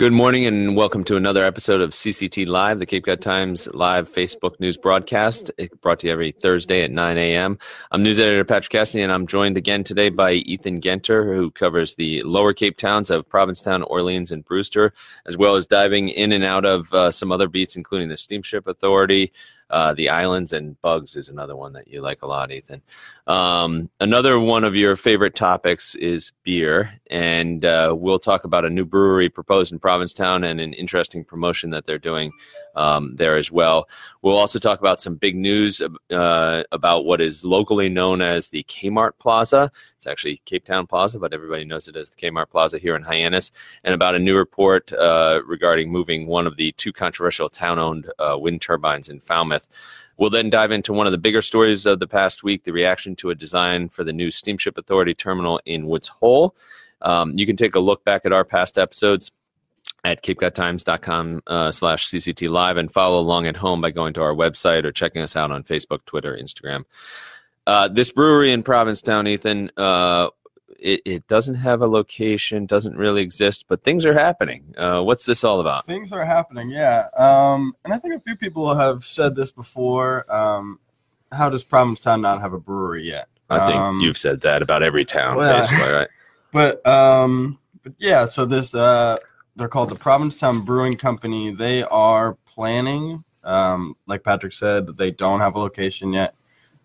Good morning and welcome to another episode of CCT Live, the Cape Cod Times live Facebook news broadcast. Brought to you every Thursday at 9 a.m. I'm news editor Patrick Cassidy, and I'm joined again today by Ethan Genter, who covers the lower Cape towns of Provincetown, Orleans, and Brewster, as well as diving in and out of uh, some other beats, including the Steamship Authority, uh, the islands and bugs is another one that you like a lot, Ethan. Um, another one of your favorite topics is beer, and uh, we'll talk about a new brewery proposed in Provincetown and an interesting promotion that they're doing um, there as well. We'll also talk about some big news uh, about what is locally known as the Kmart Plaza. It's actually Cape Town Plaza, but everybody knows it as the Kmart Plaza here in Hyannis, and about a new report uh, regarding moving one of the two controversial town owned uh, wind turbines in Falmouth. We'll then dive into one of the bigger stories of the past week the reaction to a design for the new Steamship Authority terminal in Woods Hole. Um, you can take a look back at our past episodes at capecodtimes.com uh, slash cct live and follow along at home by going to our website or checking us out on facebook twitter instagram uh, this brewery in provincetown ethan uh, it, it, doesn't have a location doesn't really exist but things are happening uh, what's this all about things are happening yeah um, and i think a few people have said this before um, how does provincetown not have a brewery yet i think um, you've said that about every town well, basically right but um, but yeah so this uh, they're called the Provincetown Brewing Company. They are planning, um, like Patrick said, they don't have a location yet.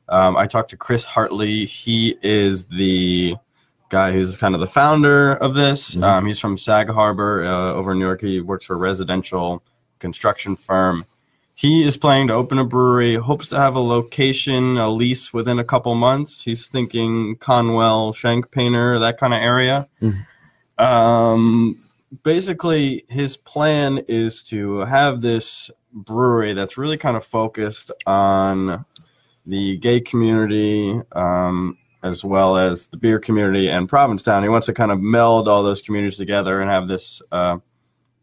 Um, I talked to Chris Hartley. He is the guy who's kind of the founder of this. Mm-hmm. Um, he's from Sag Harbor uh, over in New York. He works for a residential construction firm. He is planning to open a brewery, hopes to have a location, a lease within a couple months. He's thinking Conwell, Shank Painter, that kind of area. Mm-hmm. Um, basically his plan is to have this brewery that's really kind of focused on the gay community um, as well as the beer community and Provincetown. He wants to kind of meld all those communities together and have this uh,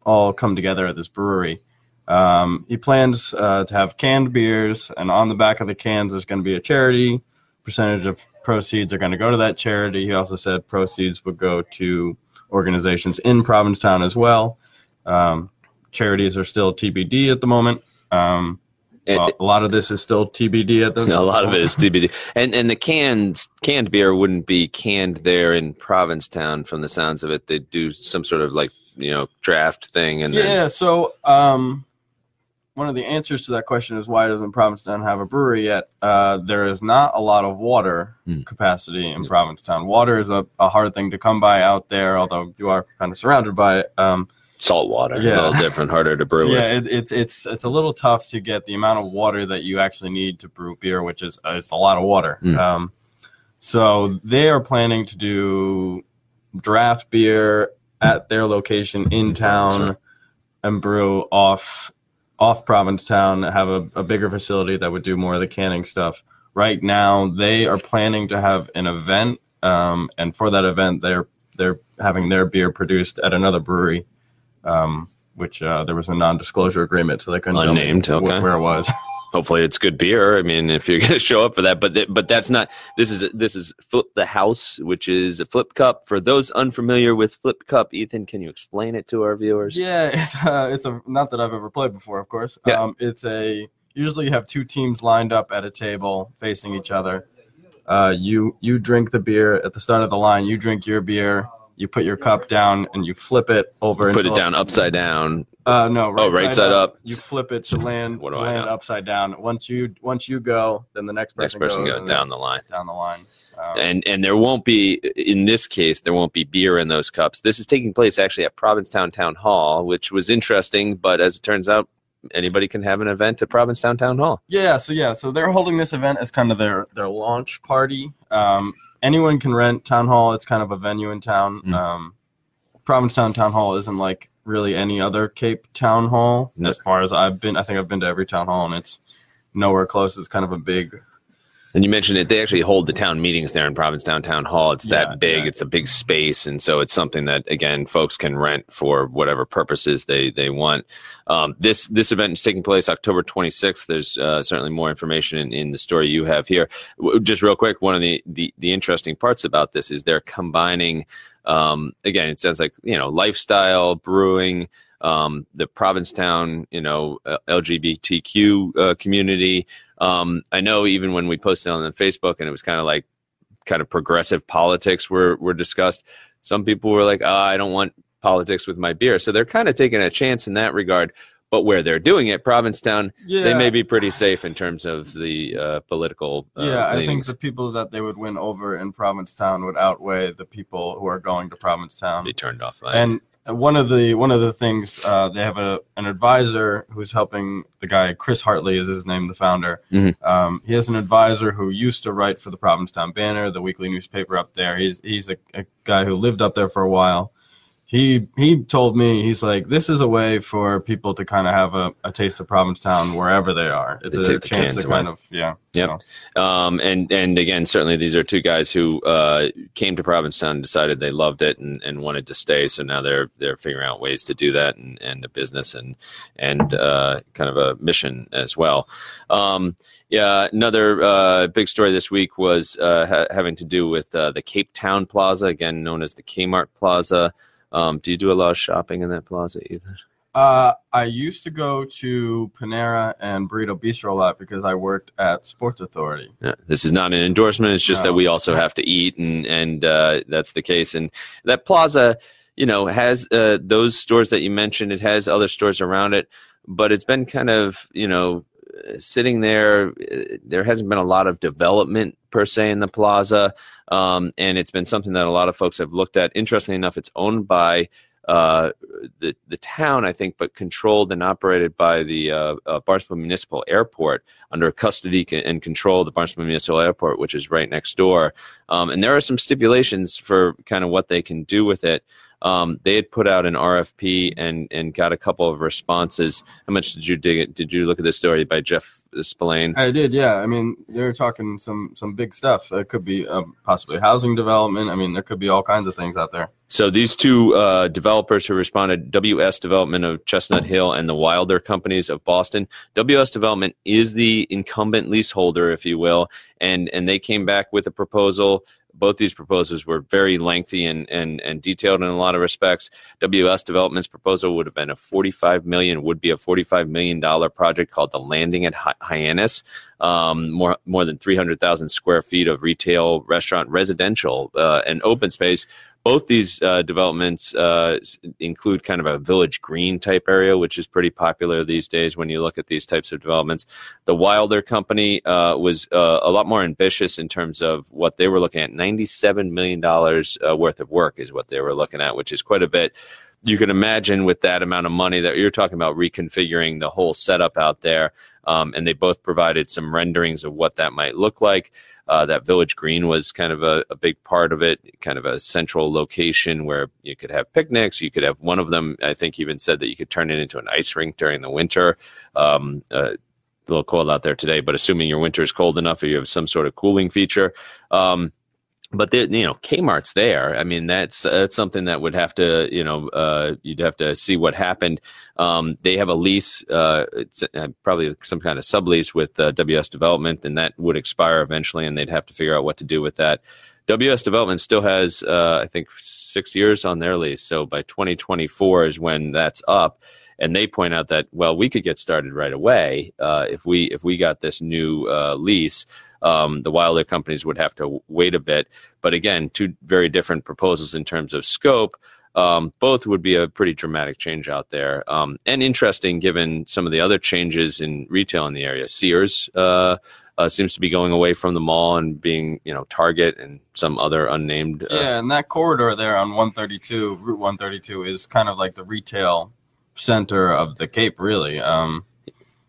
all come together at this brewery. Um, he plans uh, to have canned beers, and on the back of the cans, there's going to be a charity. Percentage of proceeds are going to go to that charity. He also said proceeds would go to organizations in Provincetown as well. Um, charities are still TBD at the moment. Um, a, a lot of this is still TBD at the. Moment? A lot of it is TBD, and and the canned canned beer wouldn't be canned there in Provincetown. From the sounds of it, they do some sort of like you know draft thing, and yeah. Then... So um, one of the answers to that question is why doesn't Provincetown have a brewery yet? Uh, there is not a lot of water mm. capacity in Provincetown. Water is a, a, hard thing to come by out there, although you are kind of surrounded by it. Um, Salt water, yeah. a little different, harder to brew. So yeah, it, it's it's it's a little tough to get the amount of water that you actually need to brew beer, which is uh, it's a lot of water. Mm. Um, so they are planning to do draft beer at their location in town and brew off off Provincetown have a, a bigger facility that would do more of the canning stuff. Right now, they are planning to have an event, um, and for that event, they're they're having their beer produced at another brewery, um, which uh, there was a non-disclosure agreement, so they couldn't unnamed tell okay. where it was. hopefully it's good beer. I mean, if you're going to show up for that, but th- but that's not. This is this is Flip the House, which is a flip cup. For those unfamiliar with Flip Cup, Ethan, can you explain it to our viewers? Yeah, it's uh, it's a not that I've ever played before, of course. Yeah. Um, it's a usually you have two teams lined up at a table facing each other. Uh, you you drink the beer at the start of the line. You drink your beer you put your cup down and you flip it over. Put it down upside down. Uh, no, right oh, right side, up. up. You flip it to land to land upside down. Once you once you go, then the next person, next person goes, down the line. Down the line. Um, and and there won't be in this case there won't be beer in those cups. This is taking place actually at Provincetown Town Hall, which was interesting. But as it turns out, anybody can have an event at Provincetown Town Hall. Yeah, so yeah, so they're holding this event as kind of their their launch party. Um, anyone can rent Town Hall. It's kind of a venue in town. Mm. Um, Provincetown Town Hall isn't like really any other Cape Town Hall as far as I've been. I think I've been to every town hall, and it's nowhere close. It's kind of a big and you mentioned it; they actually hold the town meetings there in Provincetown Town Hall. It's yeah, that big; yeah. it's a big space, and so it's something that again folks can rent for whatever purposes they they want. Um, this this event is taking place October 26th. There's uh, certainly more information in, in, the story you have here. Just real quick, one of the, the the interesting parts about this is they're combining Um, again, it sounds like you know lifestyle brewing. Um, the Provincetown, you know, uh, LGBTQ uh, community. Um, I know even when we posted on Facebook, and it was kind of like kind of progressive politics were were discussed. Some people were like, oh, I don't want politics with my beer. So they're kind of taking a chance in that regard. But where they're doing it, Provincetown, Yeah. they may be pretty safe in terms of the uh, political. Uh, yeah, I think the people that they would win over in Provincetown would outweigh the people who are going to Provincetown. be turned off. By And one of the one of the things uh, they have a an advisor who's helping the guy Chris Hartley is his name, the founder. Mhm. Um, he has an advisor who used to write for the Provincetown Banner, the weekly newspaper up there. He's he's a, a guy who lived up there for a while. He he told me he's like this is a way for people to kind of have a, a taste of Provincetown wherever they are. It's They a chance to kind of yeah. Yep. so. Um, and and again, certainly these are two guys who uh, came to Provincetown, and decided they loved it, and, and wanted to stay. So now they're they're figuring out ways to do that, and, and a business, and and uh, kind of a mission as well. Um, yeah, another uh, big story this week was uh, ha- having to do with uh, the Cape Town Plaza, again known as the Kmart Plaza. Um, do you do a lot of shopping in that plaza, either? Uh, I used to go to Panera and Burrito Bistro a lot because I worked at Sports Authority. Yeah, this is not an endorsement. It's just that we also have to eat, and and uh, that's the case. And that plaza, you know, has uh, those stores that you mentioned. It has other stores around it, but it's been kind of you know sitting there. There hasn't been a lot of development per se in the plaza, um, and it's been something that a lot of folks have looked at. Interestingly enough, it's owned by uh, the the town, I think, but controlled and operated by the uh, uh, Barnstable Municipal Airport under custody and control of the Barnstable Municipal Airport, which is right next door. Um, and there are some stipulations for kind of what they can do with it. Um, they had put out an RFP and and got a couple of responses. How much did you dig it? Did you look at this story by Jeff Spillane? I did, yeah. I mean, they're talking some some big stuff. It could be um, possibly housing development. I mean, there could be all kinds of things out there. So these two uh, developers who responded, WS Development of Chestnut Hill and the Wilder Companies of Boston. WS Development is the incumbent leaseholder, if you will, and and they came back with a proposal. Both these proposals were very lengthy and, and, and detailed in a lot of respects. WS Development's proposal would have been a 45 million, would be a 45 million dollar project called the Landing at Hy- Hyannis. Um, more more than 300,000 square feet of retail, restaurant, residential, uh, and open space both these uh, developments uh, include kind of a village green type area, which is pretty popular these days when you look at these types of developments. The Wilder Company uh, was uh, a lot more ambitious in terms of what they were looking at. $97 million uh, worth of work is what they were looking at, which is quite a bit. You can imagine with that amount of money that you're talking about reconfiguring the whole setup out there. Um, and they both provided some renderings of what that might look like. Uh, that Village Green was kind of a, a big part of it, kind of a central location where you could have picnics. You could have one of them, I think, even said that you could turn it into an ice rink during the winter. Um, uh, a little cold out there today, but assuming your winter is cold enough, or you have some sort of cooling feature. Um, but you know, Kmart's there. I mean, that's that's something that would have to, you know, uh, you'd have to see what happened. Um, they have a lease, uh, it's uh, probably some kind of sublease with uh, WS Development, and that would expire eventually, and they'd have to figure out what to do with that. WS Development still has, uh, I think, six years on their lease. So by 2024 is when that's up. And they point out that well, we could get started right away uh, if we if we got this new lease. Um, the Wilder companies would have to wait a bit. But again, two very different proposals in terms of scope. Um, both would be a pretty dramatic change out there, um, and interesting given some of the other changes in retail in the area. Sears uh, uh, seems to be going away from the mall and being, you know, Target and some other unnamed. Uh, Yeah, and that corridor there on 132, Route 132, is kind of like the retail center of the Cape, really. Um,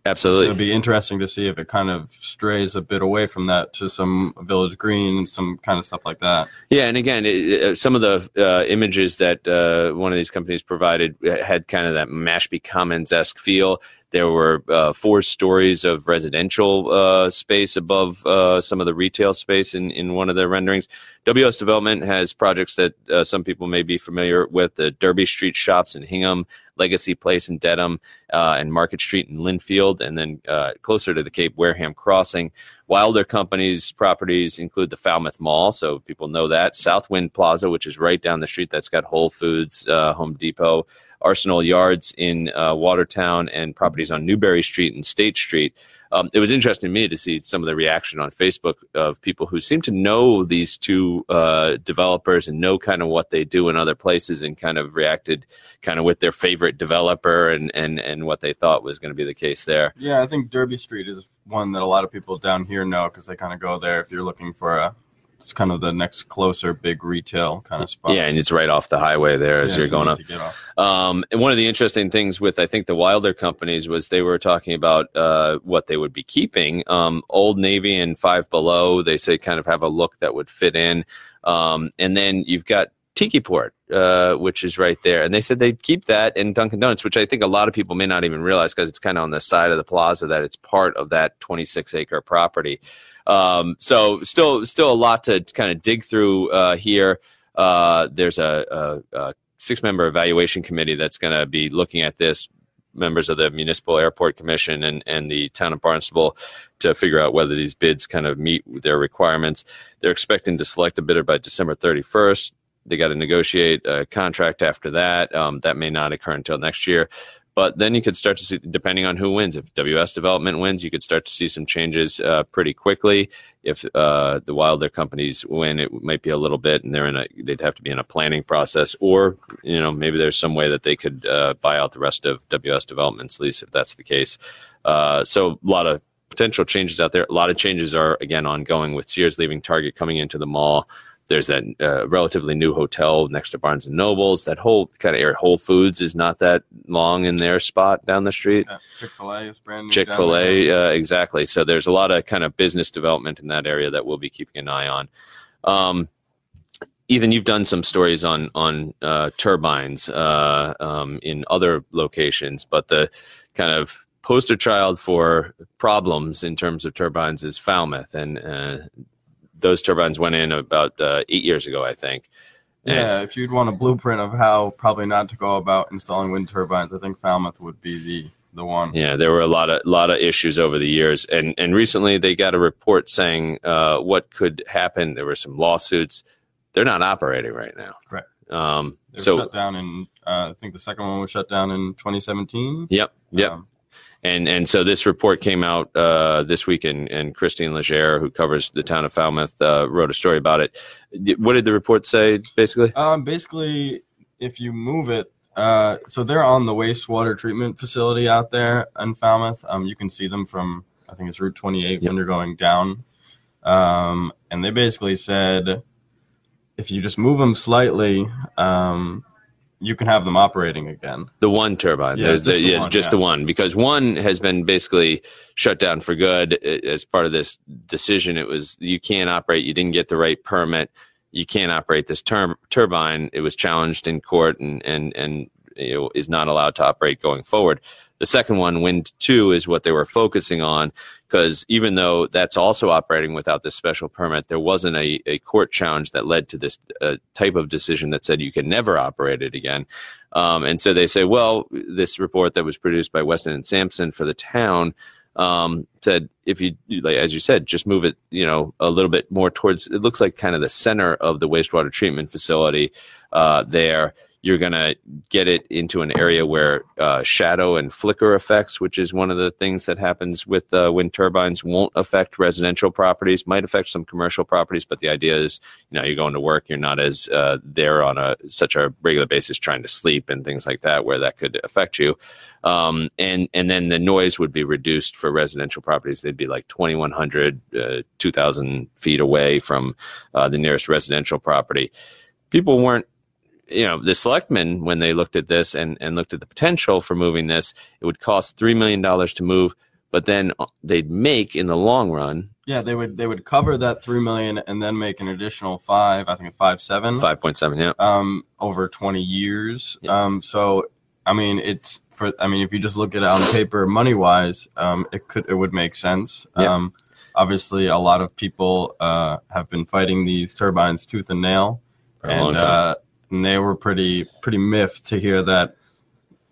so absolutely. it'd be interesting to see if it kind of strays a bit away from that to some Village Green and some kind of stuff like that. Yeah, and again, it, it- some of the uh, images that uh, one of these companies provided had kind of that Mashpee Commons esque feel. There were uh, four stories of residential uh, space above uh, some of the retail space in, in one of their renderings. WS Development has projects that uh, some people may be familiar with the Derby Street shops in Hingham, Legacy Place in Dedham, uh, and Market Street in Lynnfield, and then uh, closer to the Cape Wareham Crossing. Wilder Company's properties include the Falmouth Mall, so people know that. Southwind Plaza, which is right down the street, that's got Whole Foods, uh, Home Depot, Arsenal Yards in uh, Watertown, and properties on Newbury Street and State Street um, it was interesting to me to see some of the reaction on Facebook of people who seem to know these two uh, developers and know kind of what they do in other places and kind of reacted kind of with their favorite developer and, and, and what they thought was going to be the case there. Yeah, I think Derby Street is one that a lot of people down here know because they kind of go there if you're looking for a it's kind of the next closer big retail kind of spot. Yeah, and it's right off the highway there as Yeah, you're going up. easy to get off. Um, and one of the interesting things with I think the Wilder companies was they were talking about uh, what they would be keeping. Um, Old Navy and Five Below, they say kind of have a look that would fit in. Um, and then you've got Tiki Port, uh, which is right there, and they said they'd keep that and Dunkin' Donuts, which I think a lot of people may not even realize because it's kind of on the side of the plaza that it's part of that 26 acre property. Um, so still, still a lot to kind of dig through uh, here. Uh, there's a, a, a six member evaluation committee that's going to be looking at this members of the municipal airport commission and, and the town of barnstable to figure out whether these bids kind of meet their requirements. They're expecting to select a bidder by december 31st they got to negotiate a contract after that. Um, that may not occur until next year but then you could start to see depending on who wins if ws development wins you could start to see some changes uh, pretty quickly. If uh, the wilder companies win it might be a little bit and they're in a they'd have to be in a planning process or you know maybe there's some way that they could uh, buy out the rest of ws development's lease if that's the case. Uh, so a lot of potential changes out there. A lot of changes are again ongoing with sears leaving target coming into the mall there's that uh, relatively new hotel next to Barnes and Nobles. That whole kind of area, Whole Foods is not that long in their spot down the street. Chick Fil A is brand new. Chick Fil A, uh, exactly. So there's a lot of kind of business development in that area that we'll be keeping an eye on. Um, Ethan, you've done some stories on on uh, turbines uh, um, in other locations, but the kind of poster child for problems in terms of turbines is Falmouth, and uh, those turbines went in about uh, eight years ago, I think. And- Yeah, if you'd want a blueprint of how probably not to go about installing wind turbines, I think Falmouth would be the the one. Yeah, there were a lot of lot of issues over the years, and and recently they got a report saying uh, what could happen. There were some lawsuits. They're not operating right now. Correct. Um, They were so shut down in. Uh, I think the second one was shut down in 2017. yep, yep. Um, and and so this report came out uh, this week, and, and Christine Legere, who covers the town of Falmouth, uh, wrote a story about it. What did the report say, basically? Um, basically, if you move it, uh, so they're on the wastewater treatment facility out there in Falmouth. Um, you can see them from I think it's Route 28 when you're going down. Um, and they basically said if you just move them slightly, um, you can have them operating again. The one turbine. Yeah, There's just the yeah, one, just yeah. the one because one has been basically shut down for good uh, as part of this decision. It was you can't operate. You didn't get the right permit. You can't operate this term turbine. It was challenged in court and and and you know, is not allowed to operate going forward. The second one, Wind Two, is what they were focusing on because even though that's also operating without this special permit, there wasn't a, a court challenge that led to this uh, type of decision that said you can never operate it again. Um, and so they say, well, this report that was produced by Weston and Sampson for the town um, said, if you, like, as you said, just move it, you know, a little bit more towards, it looks like kind of the center of the wastewater treatment facility uh, there. You're going to get it into an area where uh, shadow and flicker effects, which is one of the things that happens with uh, wind turbines, won't affect residential properties, might affect some commercial properties. But the idea is, you know, you're going to work, you're not as uh, there on a such a regular basis trying to sleep and things like that, where that could affect you. Um, and and then the noise would be reduced for residential properties. They'd be like 2,100, uh, 2,000 feet away from uh, the nearest residential property. People weren't you know the selectmen when they looked at this and, and looked at the potential for moving this it would cost three million dollars to move but then uh, they'd make in the long run Yeah, they would they would cover that three million and then make an additional five. I think five seven. 5.7 yeah um, over 20 years. Yeah. Um, so, I mean, it's for, I mean, if you just look at it on paper, money wise, um, it could, it would make sense. Yeah. Um, obviously a lot of people, uh, have been fighting these turbines tooth and nail for a long and, time uh, and they were pretty, pretty miffed to hear that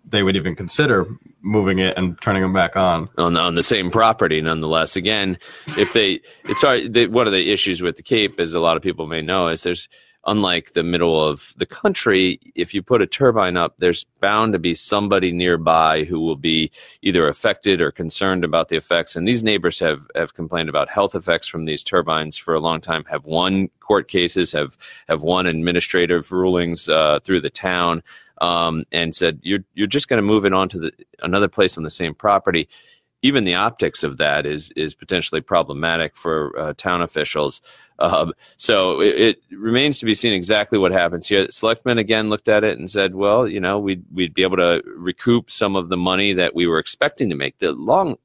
they would even consider moving it and turning them back on. on on the same property nonetheless again if they it's hard they, one of the issues with the cape as a lot of people may know is there's unlike the middle of the country if you put a turbine up there's bound to be somebody nearby who will be either affected or concerned about the effects and these neighbors have have complained about health effects from these turbines for a long time have won court cases have have won administrative rulings uh, through the town um, and said you're you're just going to move it on to the another place on the same property. Even the optics of that is is potentially problematic for uh, town officials. Um, so it, it remains to be seen exactly what happens here. Selectmen again looked at it and said, well, you know, we'd we'd be able to recoup some of the money that we were expecting to make. The long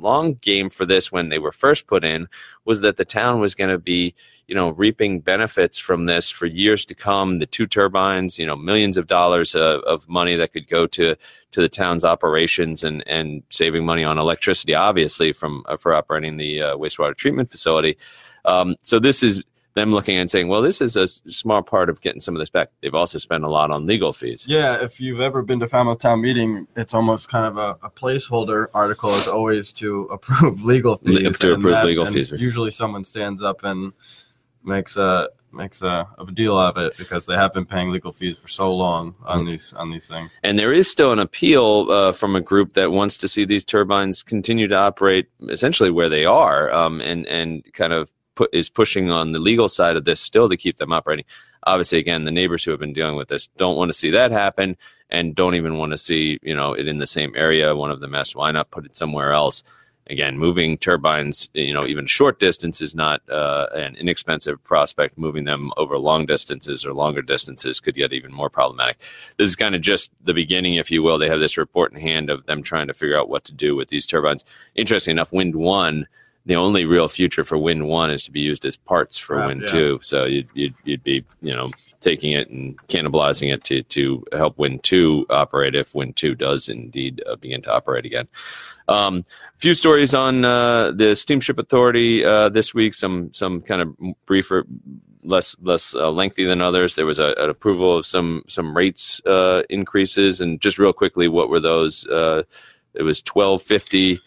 long game for this when they were first put in was that the town was going to be, you know, reaping benefits from this for years to come. The two turbines, you know, millions of dollars of, of money that could go to to the town's operations and and saving money on electricity, obviously from uh, for operating the uh, wastewater treatment facility. Um, so this is them looking and saying, well, this is a small part of getting some of this back. They've also spent a lot on legal fees. Yeah, if you've ever been to Falmouth Town Meeting, it's almost kind of a, a placeholder article is always to approve legal fees. to approve that- legal fees. Usually someone stands up and makes a makes a, of a deal of it because they have been paying legal fees for so long on these on these things. And there is still an appeal uh, from a group that wants to see these turbines continue to operate essentially where they are, um, and and kind of put is pushing on the legal side of this still to keep them operating. Obviously, again, the neighbors who have been dealing with this don't want to see that happen, and don't even want to see you know it in the same area. One of them asked, "Why not put it somewhere else?" Again, moving turbines, you know, even short distance is not uh, an inexpensive prospect. Moving them over long distances or longer distances could get even more problematic this is kind of just the beginning, if you will. They have this report in hand of them trying to figure out what to do with these turbines. Interesting enough, Wind One, the only real future for Wind One is to be used as parts for Wind yeah. Two. So you'd, you'd you'd be you know taking it and cannibalizing it to to help Wind Two operate if Wind Two does indeed uh, begin to operate again. Um, few stories on uh, the Steamship Authority uh, this week. Some some kind of briefer, less less uh, lengthy than others. There was a, an approval of some some rates uh, increases, and just real quickly, what were those? Uh, it was twelve fifty.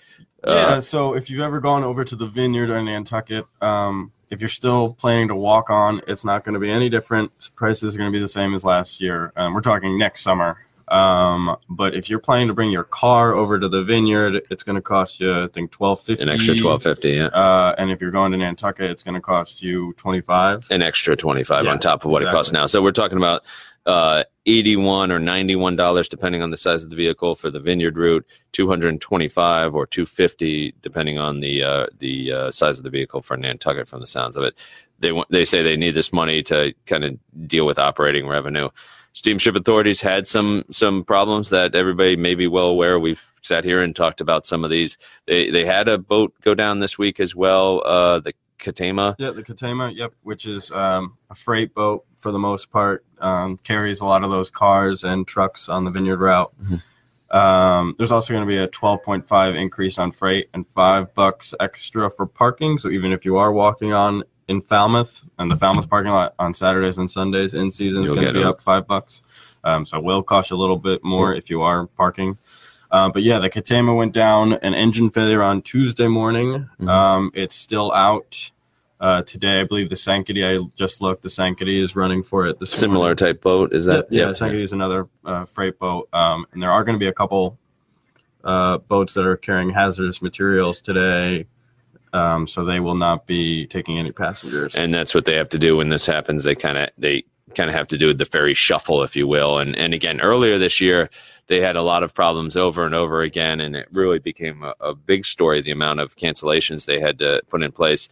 Yeah, Uh, so if you've ever gone over to the vineyard in Nantucket, um, if you're still planning to walk on, it's not going to be any different. Prices are going to be the same as last year. Um, we're talking next summer. Um, but if you're planning to bring your car over to the vineyard, it's going to cost you, I think, twelve fifty. an extra twelve fifty. Yeah. Uh, and if you're going to Nantucket, it's going to cost you twenty five. an extra 25 Yeah, on top of what it costs now. So we're talking about uh, 81 or 91 dollars depending on the size of the vehicle for the vineyard route, 225 or 250 depending on the uh, the uh, size of the vehicle for Nantucket from the sounds of it. They want they say they need this money to kind of deal with operating revenue. Steamship authorities had some some problems that everybody may be well aware. We've sat here and talked about some of these. They they had a boat go down this week as well. Uh, the Katama. Yeah, the Katama, yep, which is um, a freight boat for the most part, um, carries a lot of those cars and trucks on the vineyard route. Um, there's also going to be a 12.5 increase on freight and five bucks extra for parking. So even if you are walking on in Falmouth and the Falmouth parking lot on Saturdays and Sundays in season is going to be it. up five bucks. Um, so it will cost you a little bit more if you are parking. Uh, but yeah, the Katama went down an engine failure on Tuesday morning. Mhm. Um, it's still out uh, today. I believe the Sankaty, I just looked, the Sankaty is running for it this Similar morning. type boat is that? yeah, yeah, Sankaty is another uh, freight boat. Um, and there are going to be a couple uh, boats that are carrying hazardous materials today. Um, so they will not be taking any passengers. and that's what they have to do when this happens. They kind of they kind of have to do the ferry shuffle, if you will. And and again, earlier this year, they had a lot of problems over and over again, and it really became a, a big story. The amount of cancellations they had to put in place.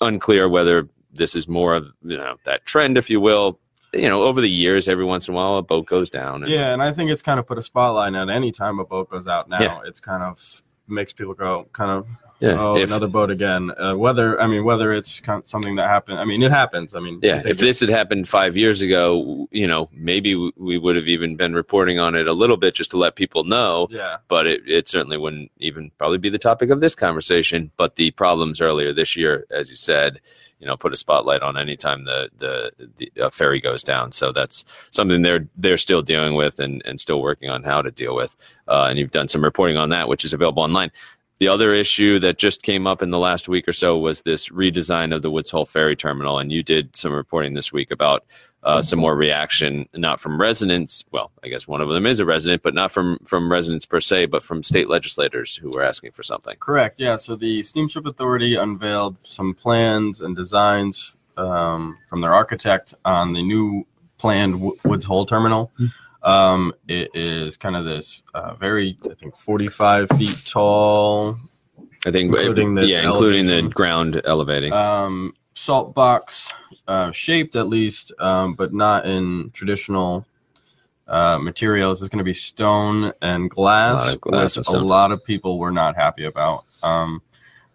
Unclear whether this is more of you know that trend, if you will. You know, over the years, every once in a while, a boat goes down. And, Yeah, and I think it's kind of put a spotlight on any time a boat goes out now. Yeah. It's kind of makes people go, kind of, yeah. oh, if, another boat again. Uh, whether I mean, whether it's something that happened. I mean, it happens. I mean, Yeah, if this had happened five years ago, you know, maybe w- we would have even been reporting on it a little bit just to let people know. yeah, But it, it certainly wouldn't even probably be the topic of this conversation. But the problems earlier this year, as you said, you know put a spotlight on anytime the the, the ferry goes down. So that's something they're they're still dealing with and and still working on how to deal with. Uh, and you've done some reporting on that, which is available online. The other issue that just came up in the last week or so was this redesign of the Woods Hole Ferry Terminal, and you did some reporting this week about uh, some more reaction, not from residents. Well, I guess one of them is a resident, but not from from residents per se, but from state legislators who were asking for something. Correct. Yeah. So the Steamship Authority unveiled some plans and designs um, from their architect on the new planned Woods Hole terminal. Um, it is kind of this uh, very, I think, 45 feet tall. I think, including the yeah, including the ground elevating. Um, salt box uh, shaped at least, um, but not in traditional uh, materials. It's going to be stone and glass, a lot of, glass which a lot of people were not happy about. Um,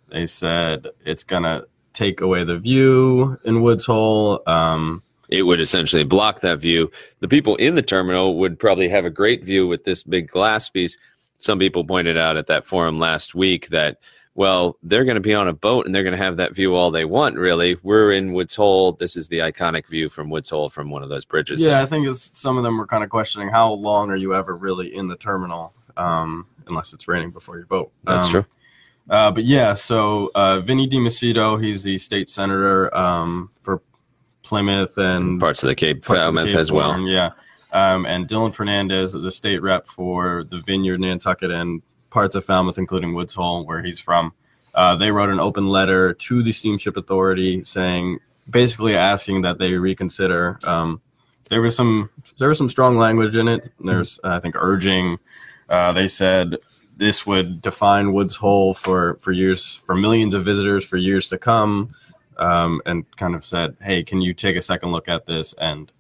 they said it's going to take away the view in Woods Hole. Um, it would essentially block that view. The people in the terminal would probably have a great view with this big glass piece. Some people pointed out at that forum last week that, well, they're going to be on a boat and they're going to have that view all they want, really. We're in Woods Hole. This is the iconic view from Woods Hole from one of those bridges. Yeah, I think some of them were kind of questioning how long are you ever really in the terminal um, unless it's raining before your boat. That's um, true. Uh, but yeah, so uh, Vinny deMacedo, he's the state senator um, for Plymouth and parts of the Cape Falmouth as well. Horn, yeah. Um, and Dylan Fernandes, the state rep for the Vineyard, Nantucket, and parts of Falmouth, including Woods Hole, where he's from. Uh, they wrote an open letter to the Steamship Authority saying, basically asking that they reconsider. Um, there was some there was some strong language in it. There's I think urging. Uh, they said this would define Woods Hole for for years for millions of visitors for years to come um, and kind of said, "Hey, can you take a second look at this and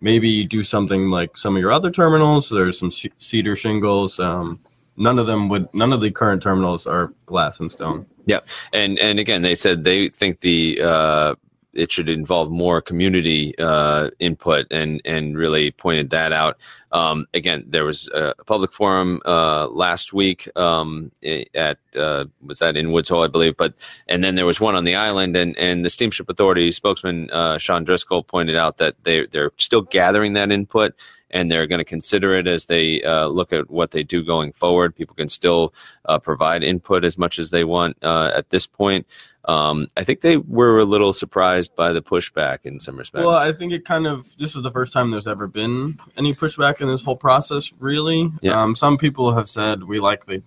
maybe do something like some of your other terminals? There's some cedar shingles. Um, none of them would. None of the current terminals are glass and stone. Yeah, and and again, they said they think the uh, it should involve more community uh, input and and really pointed that out. Um, again, there was a public forum uh, last week um, at uh, was that in Woods Hole, I believe, but and then there was one on the island, and and the Steamship Authority spokesman uh, Sean Driscoll pointed out that they they're still gathering that input and they're going to consider it as they uh, look at what they do going forward. People can still uh, provide input as much as they want uh, at this point. Um, I think they were a little surprised by the pushback in some respects. Well, I think it kind of this is the first time there's ever been any pushback in this whole process. Really, yeah. Um, some people have said we like the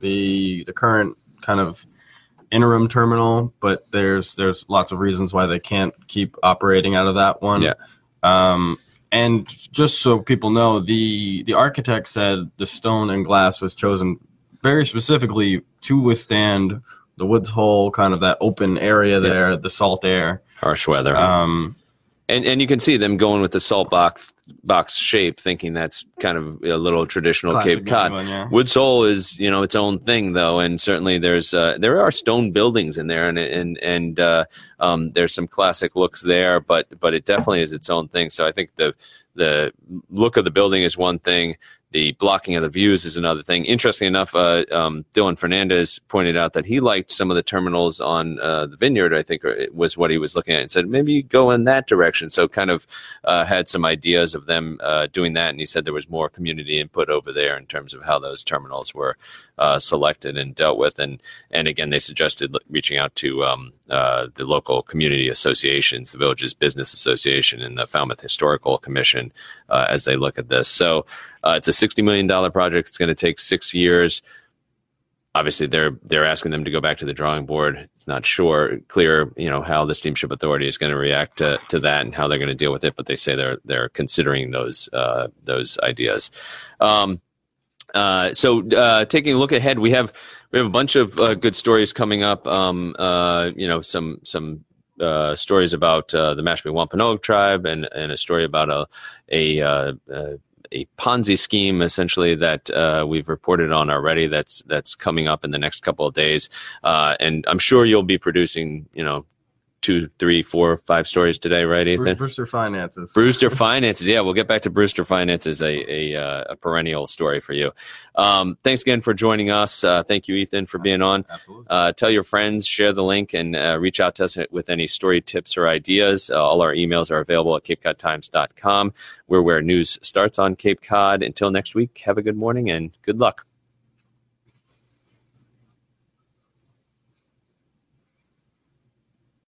the the current kind of interim terminal, but there's there's lots of reasons why they can't keep operating out of that one. Yeah. Um, and just so people know, the the architect said the stone and glass was chosen very specifically to withstand the woods hole, kind of that open area there, yeah. the salt air, harsh weather. Um, and and you can see them going with the salt box box shape, thinking that's kind of a little traditional Cape Cod. One, yeah. Woods Hole is you know its own thing though, and certainly there's uh, there are stone buildings in there, and and and uh, um, there's some classic looks there, but but it definitely is its own thing. So I think the the look of the building is one thing the blocking of the views is another thing. Interesting enough, uh, um, Dylan Fernandes pointed out that he liked some of the terminals on uh, the vineyard. I think it was what he was looking at, and said maybe go in that direction. So kind of uh, had some ideas of them uh, doing that, and he said there was more community input over there in terms of how those terminals were uh, selected and dealt with. And and again, they suggested reaching out to um, uh, the local community associations, the village's business association, and the Falmouth Historical Commission as they look at this. So. Uh, it's a $60 million project. It's going to take six years. Obviously, they're they're asking them to go back to the drawing board. It's not sure, clear, you know, how the Steamship Authority is going to react to, to that and how they're going to deal with it. But they say they're they're considering those uh, those ideas. Um, uh, so, uh, taking a look ahead, we have we have a bunch of uh, good stories coming up. Um, uh, you know, some some uh, stories about uh, the Mashpee Wampanoag tribe and, and a story about a a, uh, a Ponzi scheme essentially that uh, we've reported on already. That's that's coming up in the next couple of days, uh, and I'm sure you'll be producing you know two, three, four, five stories today, right, Ethan? Brewster Finances. Brewster Finances. Yeah, we'll get back to Brewster Finances, a a, uh, a perennial story for you. Um, thanks again for joining us. Uh, thank you, Ethan, for being on. Absolutely. Uh, tell your friends, share the link, and uh, reach out to us with any story tips or ideas. Uh, all our emails are available at capecodtimes.com. We're where news starts on Cape Cod. Until next week, have a good morning and good luck.